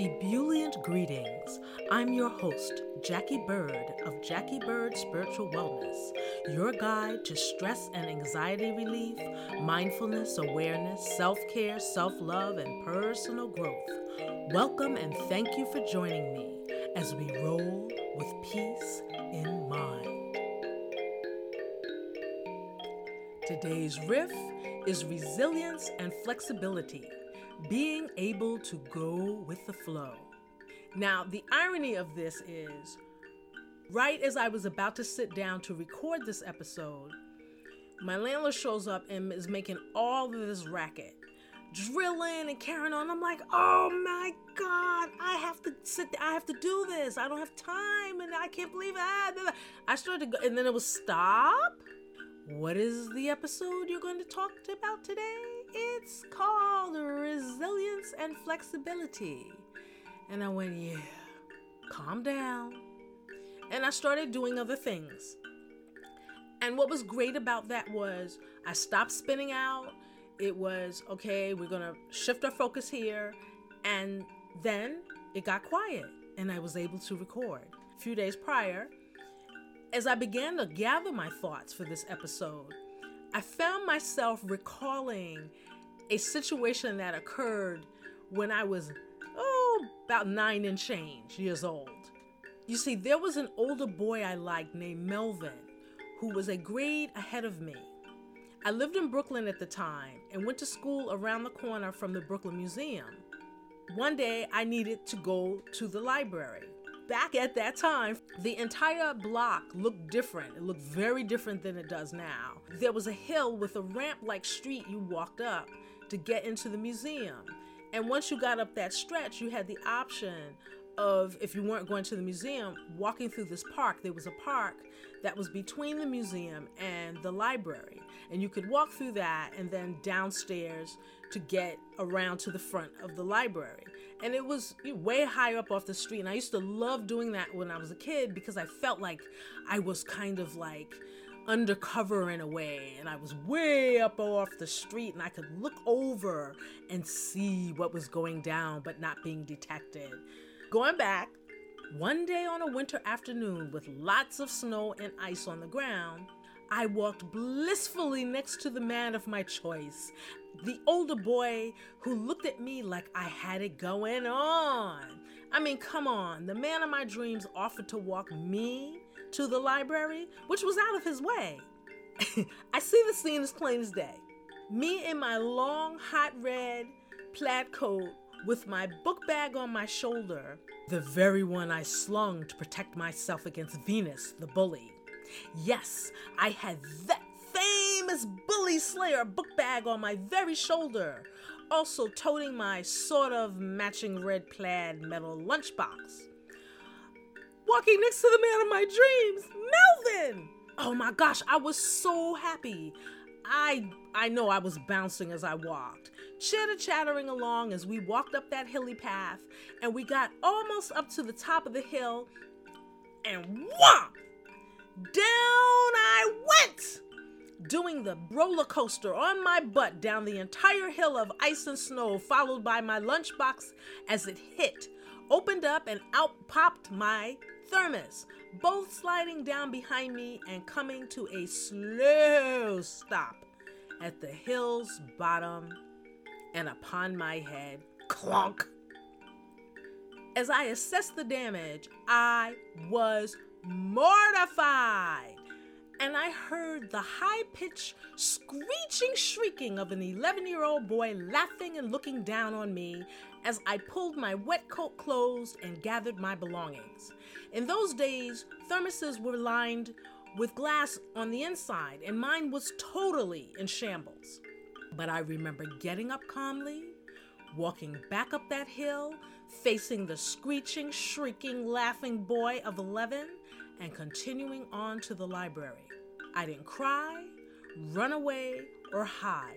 Ebullient greetings. I'm your host, Jackie Bird of Jackie Bird Spiritual Wellness, your guide to stress and anxiety relief, mindfulness, awareness, self care, self love, and personal growth. Welcome and thank you for joining me as we roll with peace in mind. Today's riff is resilience and flexibility being able to go with the flow. Now, the irony of this is right as I was about to sit down to record this episode, my landlord shows up and is making all of this racket, drilling and carrying on. I'm like, oh my God, I have to sit, I have to do this. I don't have time and I can't believe it. Ah, I started to go, and then it was stop. What is the episode you're going to talk about today? It's called Resilience and Flexibility. And I went, yeah, calm down. And I started doing other things. And what was great about that was I stopped spinning out. It was, okay, we're going to shift our focus here. And then it got quiet and I was able to record. A few days prior, as I began to gather my thoughts for this episode, I found myself recalling a situation that occurred when I was, oh, about nine and change years old. You see, there was an older boy I liked named Melvin who was a grade ahead of me. I lived in Brooklyn at the time and went to school around the corner from the Brooklyn Museum. One day I needed to go to the library back at that time, the entire block looked different. It looked very different than it does now. There was a hill with a ramp like street you walked up to get into the museum. And once you got up that stretch, you had the option of, if you weren't going to the museum, walking through this park. There was a park that was between the museum and the library. And you could walk through that and then downstairs to get around to the front of the library. And it was way high up off the street. And I used to love doing that when I was a kid because I felt like I was kind of like undercover in a way. And I was way up off the street and I could look over and see what was going down but not being detected. Going back, one day on a winter afternoon with lots of snow and ice on the ground, I walked blissfully next to the man of my choice, the older boy who looked at me like I had it going on. I mean, come on, the man of my dreams offered to walk me to the library, which was out of his way. I see the scene as plain as day. Me in my long, hot red plaid coat with my book bag on my shoulder, the very one I slung to protect myself against Venus, the bully. Yes, I had that famous bully slayer book bag on my very shoulder, also toting my sort of matching red plaid metal lunchbox. Walking next to the man of my dreams, Melvin! Oh my gosh, I was so happy. I I know I was bouncing as I walked, chitter chattering along as we walked up that hilly path, and we got almost up to the top of the hill, and whop! Down I went! Doing the roller coaster on my butt down the entire hill of ice and snow, followed by my lunchbox as it hit, opened up, and out popped my thermos, both sliding down behind me and coming to a slow stop at the hill's bottom and upon my head. Clunk! As I assessed the damage, I was mortified. And I heard the high pitched, screeching shrieking of an 11 year old boy laughing and looking down on me as I pulled my wet coat closed and gathered my belongings. In those days, thermoses were lined with glass on the inside, and mine was totally in shambles. But I remember getting up calmly, walking back up that hill, facing the screeching, shrieking, laughing boy of 11, and continuing on to the library. I didn't cry, run away, or hide.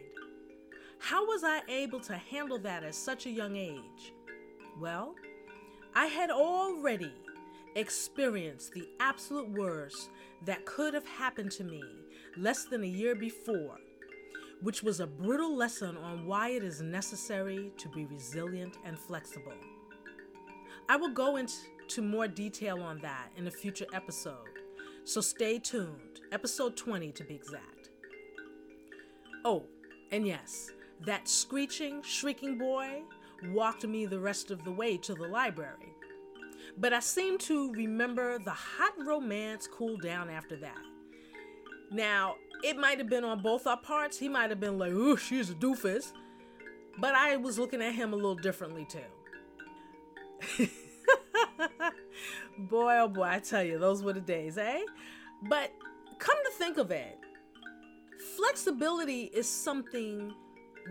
How was I able to handle that at such a young age? Well, I had already experienced the absolute worst that could have happened to me less than a year before, which was a brutal lesson on why it is necessary to be resilient and flexible. I will go into more detail on that in a future episode. So stay tuned. Episode 20 to be exact. Oh, and yes, that screeching, shrieking boy walked me the rest of the way to the library. But I seem to remember the hot romance cooled down after that. Now, it might have been on both our parts. He might have been like, ooh, she's a doofus. But I was looking at him a little differently too. boy, oh boy, I tell you, those were the days, eh? But come to think of it, flexibility is something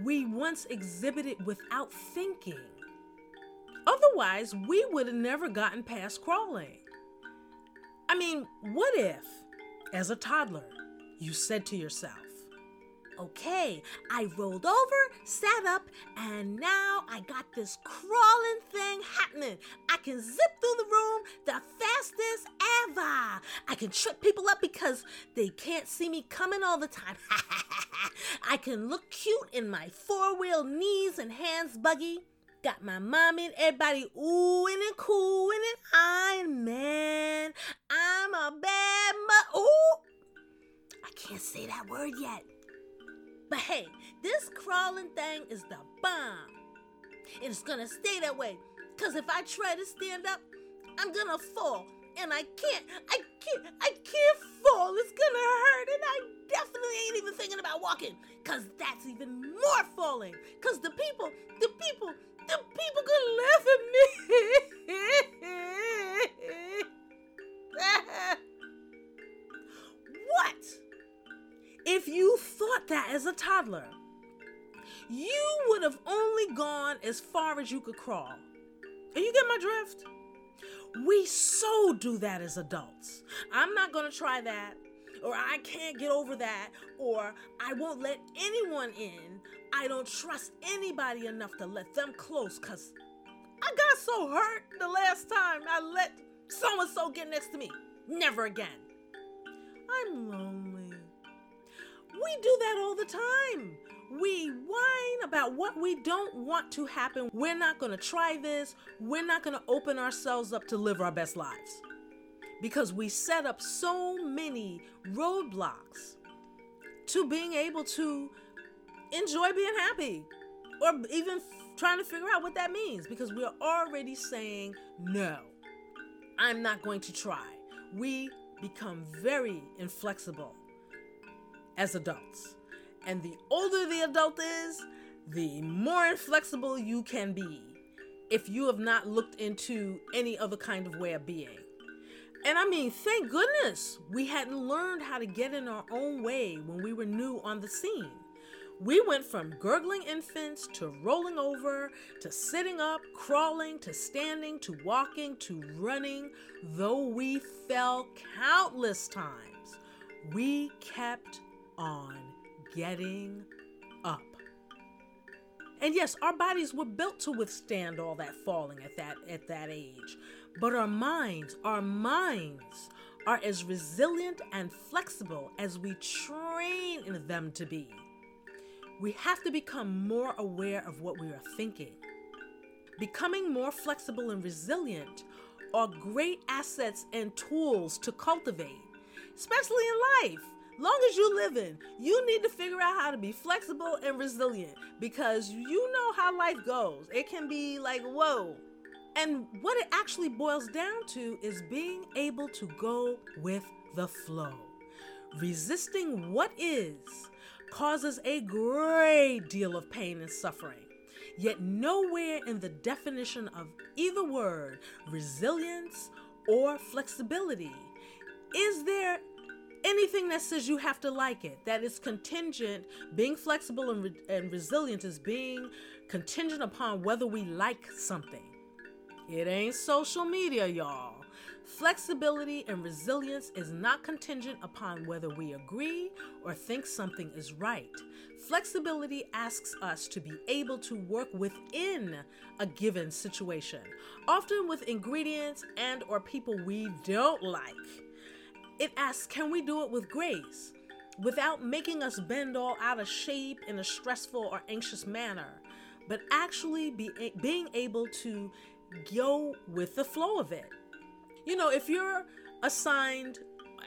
we once exhibited without thinking. Otherwise, we would have never gotten past crawling. I mean, what if, as a toddler, you said to yourself, Okay, I rolled over, sat up, and now I got this crawling thing happening. I can zip through the room the fastest ever. I can trip people up because they can't see me coming all the time. I can look cute in my four wheel knees and hands buggy. Got my mommy and everybody oohing and cooing and I'm man. I'm a bad mu- Ooh! I can't say that word yet. But hey, this crawling thing is the bomb. And it's gonna stay that way. Cause if I try to stand up, I'm gonna fall. And I can't, I can't, I can't fall. It's gonna hurt. And I definitely ain't even thinking about walking. Cause that's even more falling. Cause the people, the people, the people gonna laugh at me. what? If you thought that as a toddler, you would have only gone as far as you could crawl. And you get my drift? We so do that as adults. I'm not going to try that, or I can't get over that, or I won't let anyone in. I don't trust anybody enough to let them close because I got so hurt the last time I let so and so get next to me. Never again. I'm lonely. We do that all the time. We whine about what we don't want to happen. We're not going to try this. We're not going to open ourselves up to live our best lives because we set up so many roadblocks to being able to enjoy being happy or even f- trying to figure out what that means because we're already saying, no, I'm not going to try. We become very inflexible as adults. And the older the adult is, the more inflexible you can be if you have not looked into any other kind of way of being. And I mean, thank goodness we hadn't learned how to get in our own way when we were new on the scene. We went from gurgling infants to rolling over to sitting up, crawling to standing to walking to running, though we fell countless times. We kept on getting up. And yes, our bodies were built to withstand all that falling at that at that age. But our minds, our minds are as resilient and flexible as we train them to be. We have to become more aware of what we are thinking. Becoming more flexible and resilient are great assets and tools to cultivate, especially in life long as you living, you need to figure out how to be flexible and resilient because you know how life goes. It can be like, whoa. And what it actually boils down to is being able to go with the flow. Resisting what is causes a great deal of pain and suffering. Yet, nowhere in the definition of either word, resilience or flexibility, is there anything that says you have to like it, that is contingent, being flexible and, re- and resilient is being contingent upon whether we like something. It ain't social media, y'all. Flexibility and resilience is not contingent upon whether we agree or think something is right. Flexibility asks us to be able to work within a given situation, often with ingredients and or people we don't like. It asks, can we do it with grace? Without making us bend all out of shape in a stressful or anxious manner, but actually be, being able to go with the flow of it. You know, if you're assigned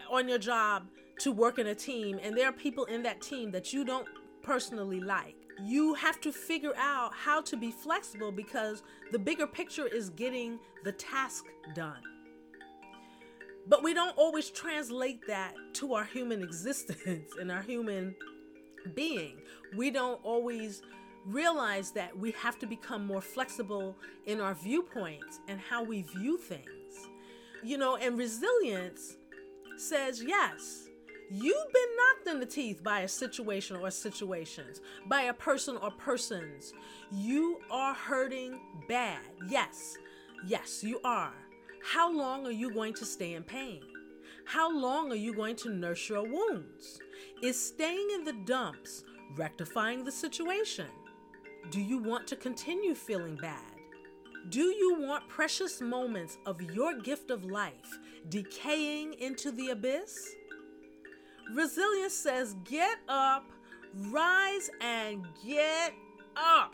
on your job to work in a team and there are people in that team that you don't personally like, you have to figure out how to be flexible because the bigger picture is getting the task done. But we don't always translate that to our human existence and our human being. We don't always realize that we have to become more flexible in our viewpoints and how we view things. You know, and resilience says, yes, you've been knocked in the teeth by a situation or situations, by a person or persons. You are hurting bad. Yes, yes, you are. How long are you going to stay in pain? How long are you going to nurse your wounds? Is staying in the dumps rectifying the situation? Do you want to continue feeling bad? Do you want precious moments of your gift of life decaying into the abyss? Resilience says, get up, rise, and get up,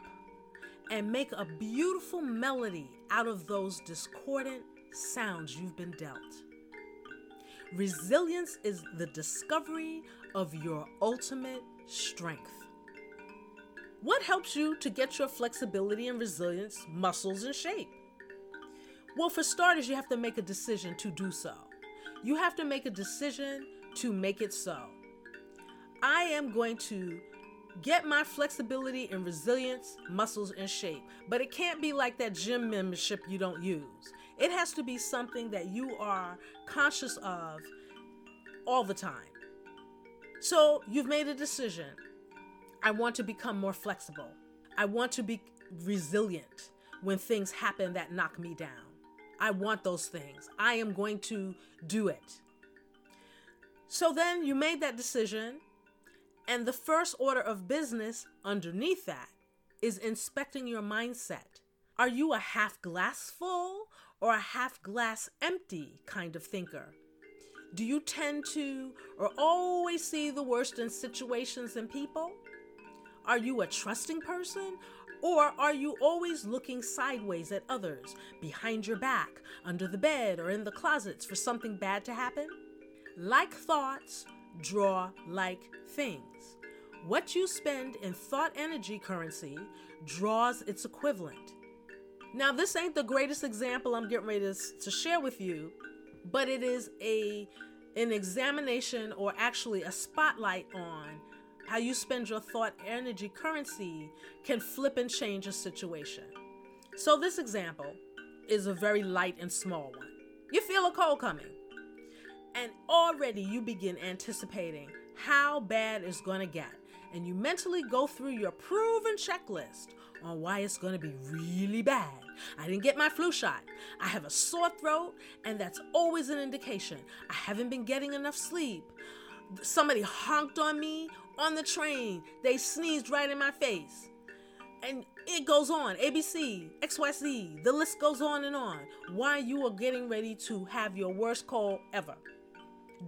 and make a beautiful melody out of those discordant sounds you've been dealt. Resilience is the discovery of your ultimate strength. What helps you to get your flexibility and resilience muscles in shape? Well, for starters, you have to make a decision to do so. You have to make a decision to make it so. I am going to get my flexibility and resilience muscles in shape, but it can't be like that gym membership you don't use. It has to be something that you are conscious of all the time. So you've made a decision. I want to become more flexible. I want to be resilient when things happen that knock me down. I want those things. I am going to do it. So then you made that decision, and the first order of business underneath that is inspecting your mindset. Are you a half glass full or a half glass empty kind of thinker? Do you tend to or always see the worst in situations and people? Are you a trusting person? Or are you always looking sideways at others, behind your back, under the bed, or in the closets for something bad to happen? Like thoughts, draw like things. What you spend in thought energy currency draws its equivalent. Now, this ain't the greatest example I'm getting ready to, to share with you, but it is a an examination or actually a spotlight on how you spend your thought energy currency can flip and change a situation. So, this example is a very light and small one. You feel a cold coming, and already you begin anticipating how bad it's going to get, and you mentally go through your proven checklist on why it's going to be really bad. I didn't get my flu shot. I have a sore throat, and that's always an indication. I haven't been getting enough sleep. Somebody honked on me on the train. They sneezed right in my face. And it goes on ABC, XYZ, the list goes on and on. Why you are getting ready to have your worst cold ever.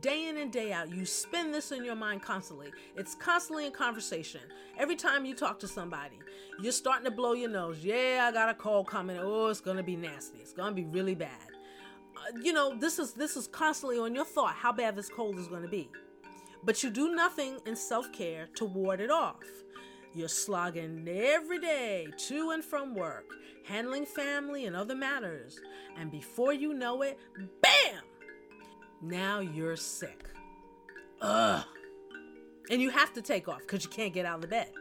Day in and day out, you spin this in your mind constantly. It's constantly in conversation. Every time you talk to somebody, you're starting to blow your nose. Yeah, I got a cold coming. Oh, it's gonna be nasty. It's gonna be really bad. Uh, you know, this is this is constantly on your thought how bad this cold is gonna be. But you do nothing in self care to ward it off. You're slogging every day to and from work, handling family and other matters. And before you know it, bam! Now you're sick. Ugh. And you have to take off because you can't get out of the bed.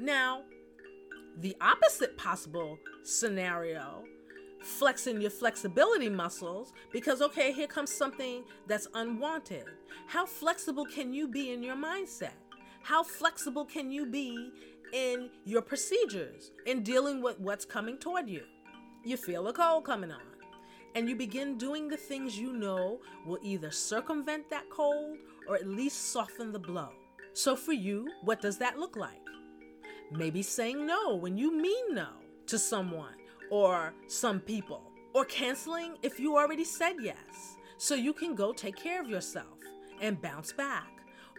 Now, the opposite possible scenario flexing your flexibility muscles because, okay, here comes something that's unwanted. How flexible can you be in your mindset? How flexible can you be in your procedures in dealing with what's coming toward you? You feel a cold coming on, and you begin doing the things you know will either circumvent that cold or at least soften the blow. So, for you, what does that look like? Maybe saying no when you mean no to someone or some people, or canceling if you already said yes, so you can go take care of yourself and bounce back.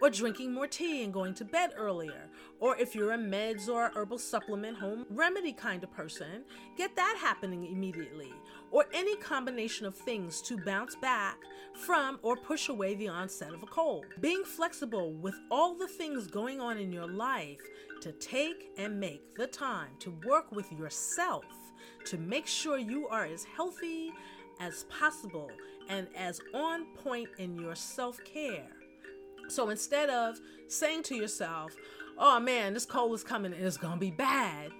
or drinking more tea and going to bed earlier. Or if you're a meds or herbal supplement home remedy kind of person, get that happening immediately. Or any combination of things to bounce back from or push away the onset of a cold. Being flexible with all the things going on in your life to take and make the time to work with yourself to make sure you are as healthy as possible and as on point in your self care. So instead of saying to yourself, oh man, this cold is coming and it's gonna be bad,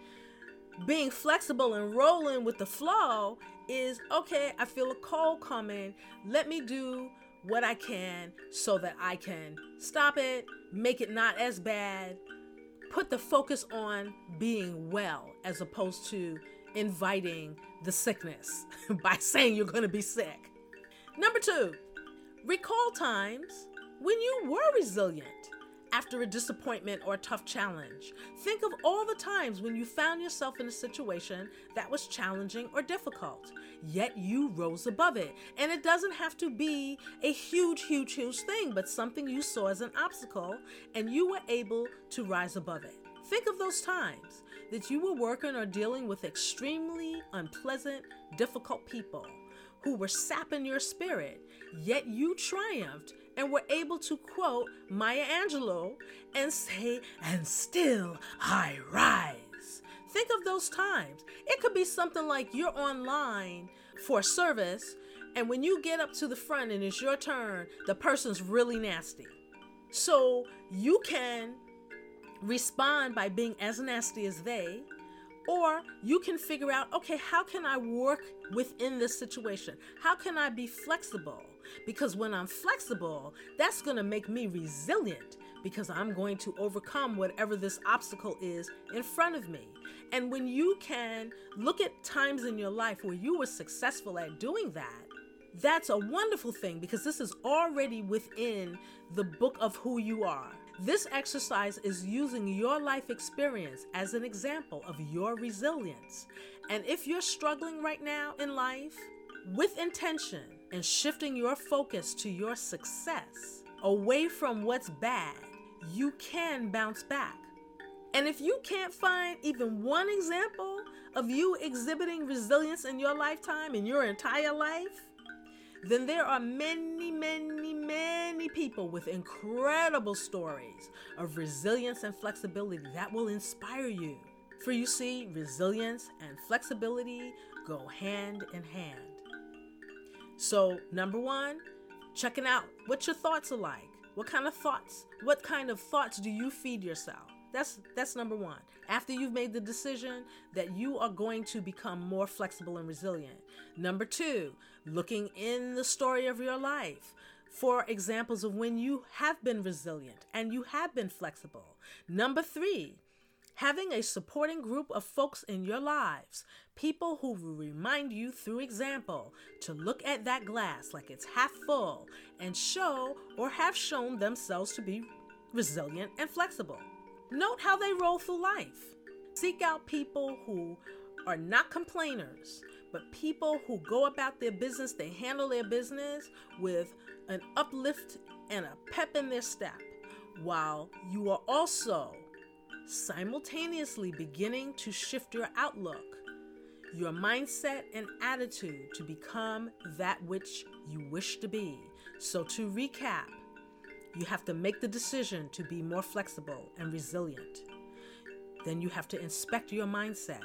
being flexible and rolling with the flow is okay, I feel a cold coming. Let me do what I can so that I can stop it, make it not as bad, put the focus on being well as opposed to inviting the sickness by saying you're going to be sick. Number two, recall times when you were resilient after a disappointment or a tough challenge. Think of all the times when you found yourself in a situation that was challenging or difficult, yet you rose above it. And it doesn't have to be a huge, huge, huge thing, but something you saw as an obstacle and you were able to rise above it. Think of those times that you were working or dealing with extremely unpleasant, difficult people who were sapping your spirit, yet you triumphed and we were able to quote Maya Angelou and say, and still I rise. Think of those times. It could be something like you're online for service, and when you get up to the front and it's your turn, the person's really nasty. So you can respond by being as nasty as they, or you can figure out, okay, how can I work within this situation? How can I be flexible? Because when I'm flexible, that's going to make me resilient because I'm going to overcome whatever this obstacle is in front of me. And when you can look at times in your life where you were successful at doing that, that's a wonderful thing because this is already within the book of who you are. This exercise is using your life experience as an example of your resilience. And if you're struggling right now in life, with intention and shifting your focus to your success away from what's bad, you can bounce back. And if you can't find even one example of you exhibiting resilience in your lifetime, in your entire life, then there are many, many, many people with incredible stories of resilience and flexibility that will inspire you. For you see, resilience and flexibility go hand in hand. So, number one, checking out what your thoughts are like. What kind of thoughts? What kind of thoughts do you feed yourself? That's that's number 1. After you've made the decision that you are going to become more flexible and resilient. Number 2, looking in the story of your life for examples of when you have been resilient and you have been flexible. Number 3, having a supporting group of folks in your lives, people who will remind you through example to look at that glass like it's half full and show or have shown themselves to be resilient and flexible. Note how they roll through life. Seek out people who are not complainers, but people who go about their business, they handle their business with an uplift and a pep in their step, while you are also simultaneously beginning to shift your outlook, your mindset, and attitude to become that which you wish to be. So, to recap, you have to make the decision to be more flexible and resilient. Then you have to inspect your mindset.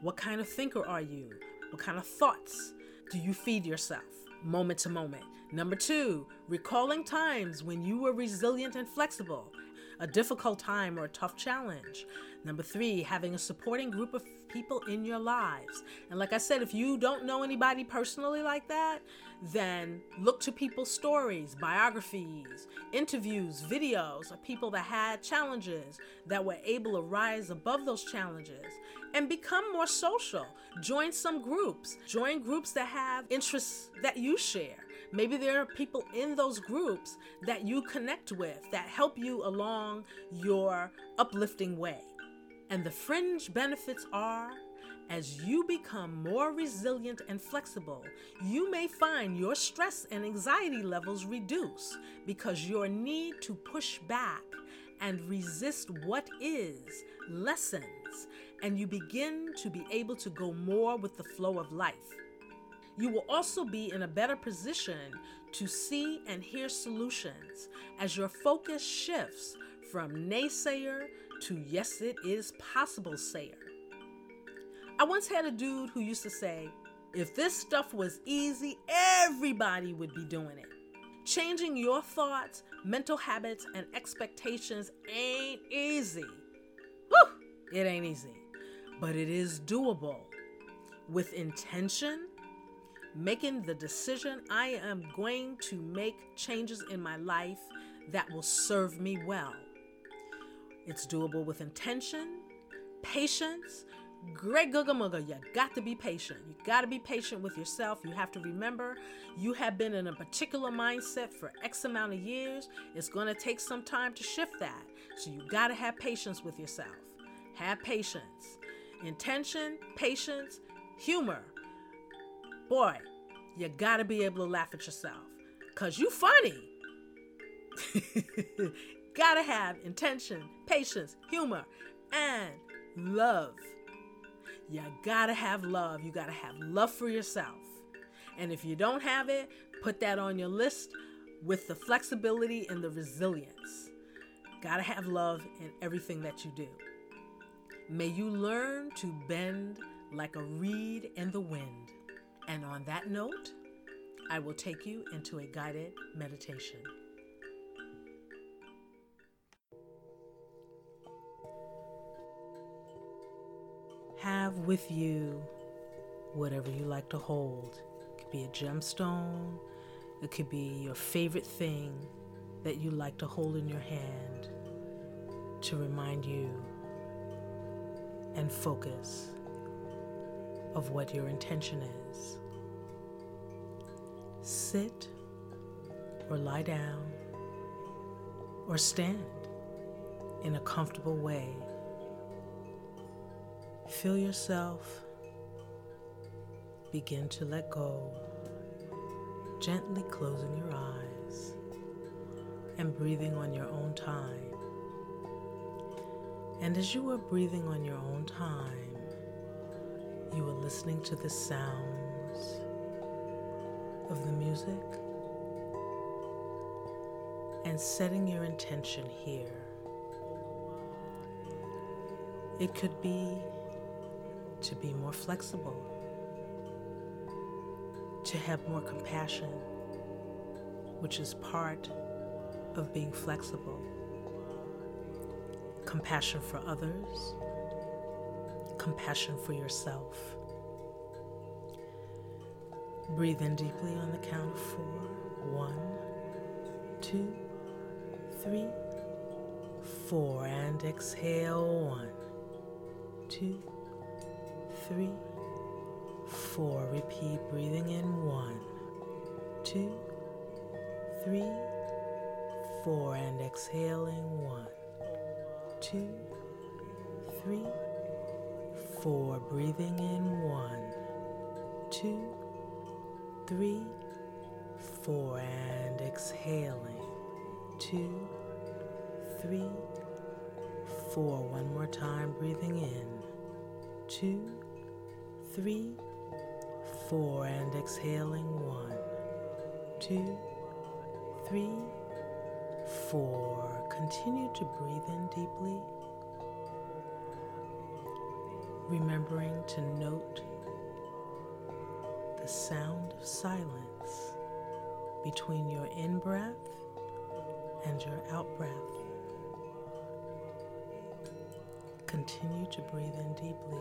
What kind of thinker are you? What kind of thoughts do you feed yourself moment to moment? Number two, recalling times when you were resilient and flexible, a difficult time or a tough challenge. Number three, having a supporting group of people in your lives. And like I said, if you don't know anybody personally like that, then look to people's stories, biographies, interviews, videos of people that had challenges that were able to rise above those challenges and become more social. Join some groups, join groups that have interests that you share. Maybe there are people in those groups that you connect with that help you along your uplifting way. And the fringe benefits are as you become more resilient and flexible, you may find your stress and anxiety levels reduce because your need to push back and resist what is lessens, and you begin to be able to go more with the flow of life. You will also be in a better position to see and hear solutions as your focus shifts from naysayer to yes, it is possible sayer. I once had a dude who used to say, if this stuff was easy, everybody would be doing it. Changing your thoughts, mental habits, and expectations ain't easy. Whew, it ain't easy, but it is doable. With intention, making the decision I am going to make changes in my life that will serve me well. It's doable with intention, patience, great googa You got to be patient. You got to be patient with yourself. You have to remember you have been in a particular mindset for X amount of years. It's going to take some time to shift that. So you got to have patience with yourself. Have patience. Intention, patience, humor. Boy, you got to be able to laugh at yourself cuz you funny. got to have intention, patience, humor, and love. You gotta have love. You gotta have love for yourself. And if you don't have it, put that on your list with the flexibility and the resilience. Gotta have love in everything that you do. May you learn to bend like a reed in the wind. And on that note, I will take you into a guided meditation. have with you whatever you like to hold. It could be a gemstone, it could be your favorite thing that you like to hold in your hand to remind you and focus of what your intention is. Sit or lie down or stand in a comfortable way Feel yourself begin to let go, gently closing your eyes and breathing on your own time. And as you are breathing on your own time, you are listening to the sounds of the music and setting your intention here. It could be to be more flexible, to have more compassion, which is part of being flexible. Compassion for others, compassion for yourself. Breathe in deeply on the count of four. One, two, three, four, and exhale. One, two, three, four. Repeat, breathing in one, two, three, four, and exhaling one, two, three, four. Breathing in one, two, three, four, and exhaling two, three, four. One more time, breathing in two three, four, and exhaling one, two, three, four. Continue to breathe in deeply, remembering to note the sound of silence between your in breath and your out breath. Continue to breathe in deeply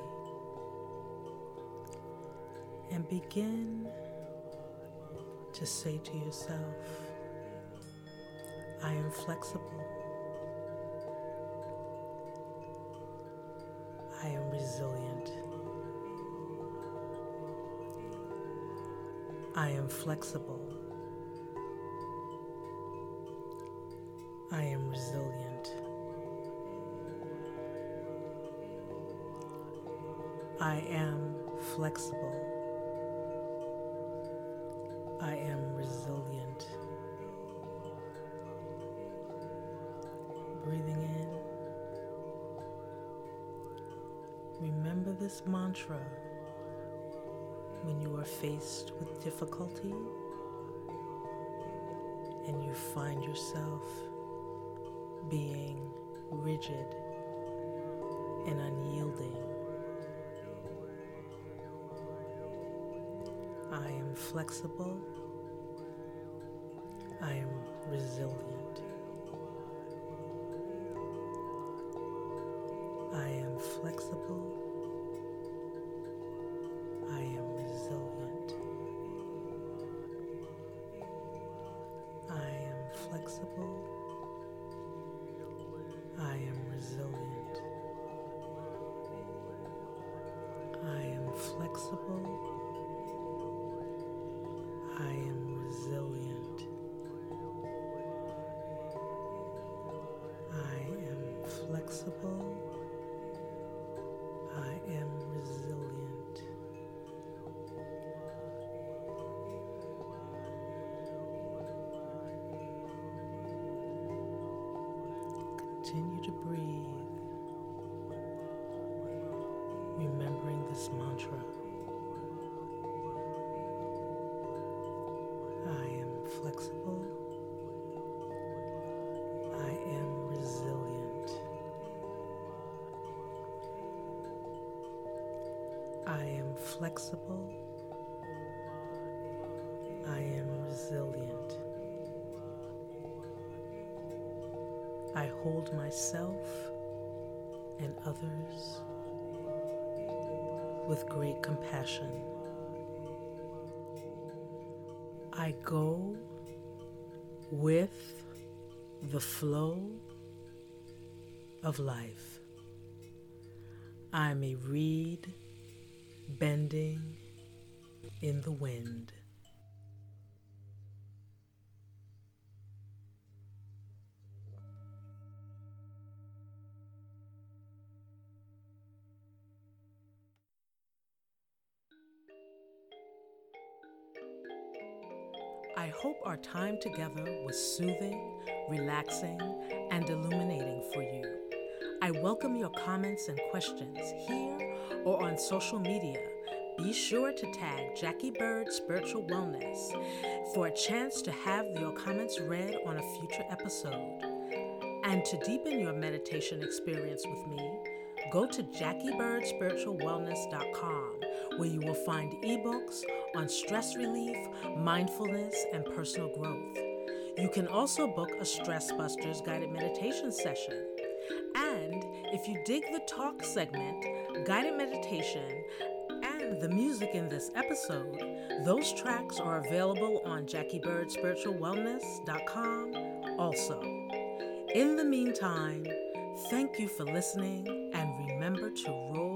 and begin to say to yourself, I am flexible. Flexible. I am resilient. I am flexible. I am resilient. Breathing in. Remember this mantra when you are faced with difficulty and you find yourself being rigid and unyielding. I am flexible. I am resilient. Flexible. I am resilient. Continue to breathe, remembering this mantra. I am flexible. Flexible. I am resilient. I hold myself and others with great compassion. I go with the flow of life. I'm a reed bending in the wind. I hope our time together was soothing, relaxing, and illuminating for you. I welcome your comments and questions here or on social media. Be sure to tag Jackie Bird Spiritual Wellness for a chance to have your comments read on a future episode. And to deepen your meditation experience with me, go to JackieBirdSpiritualWellness.com where you will find ebooks on stress relief, mindfulness, and personal growth. You can also book a Stress Busters guided meditation session. If you dig the talk segment, guided meditation, and the music in this episode, those tracks are available on JackieBirdSpiritualWellness.com also. In the meantime, thank you for listening and remember to roll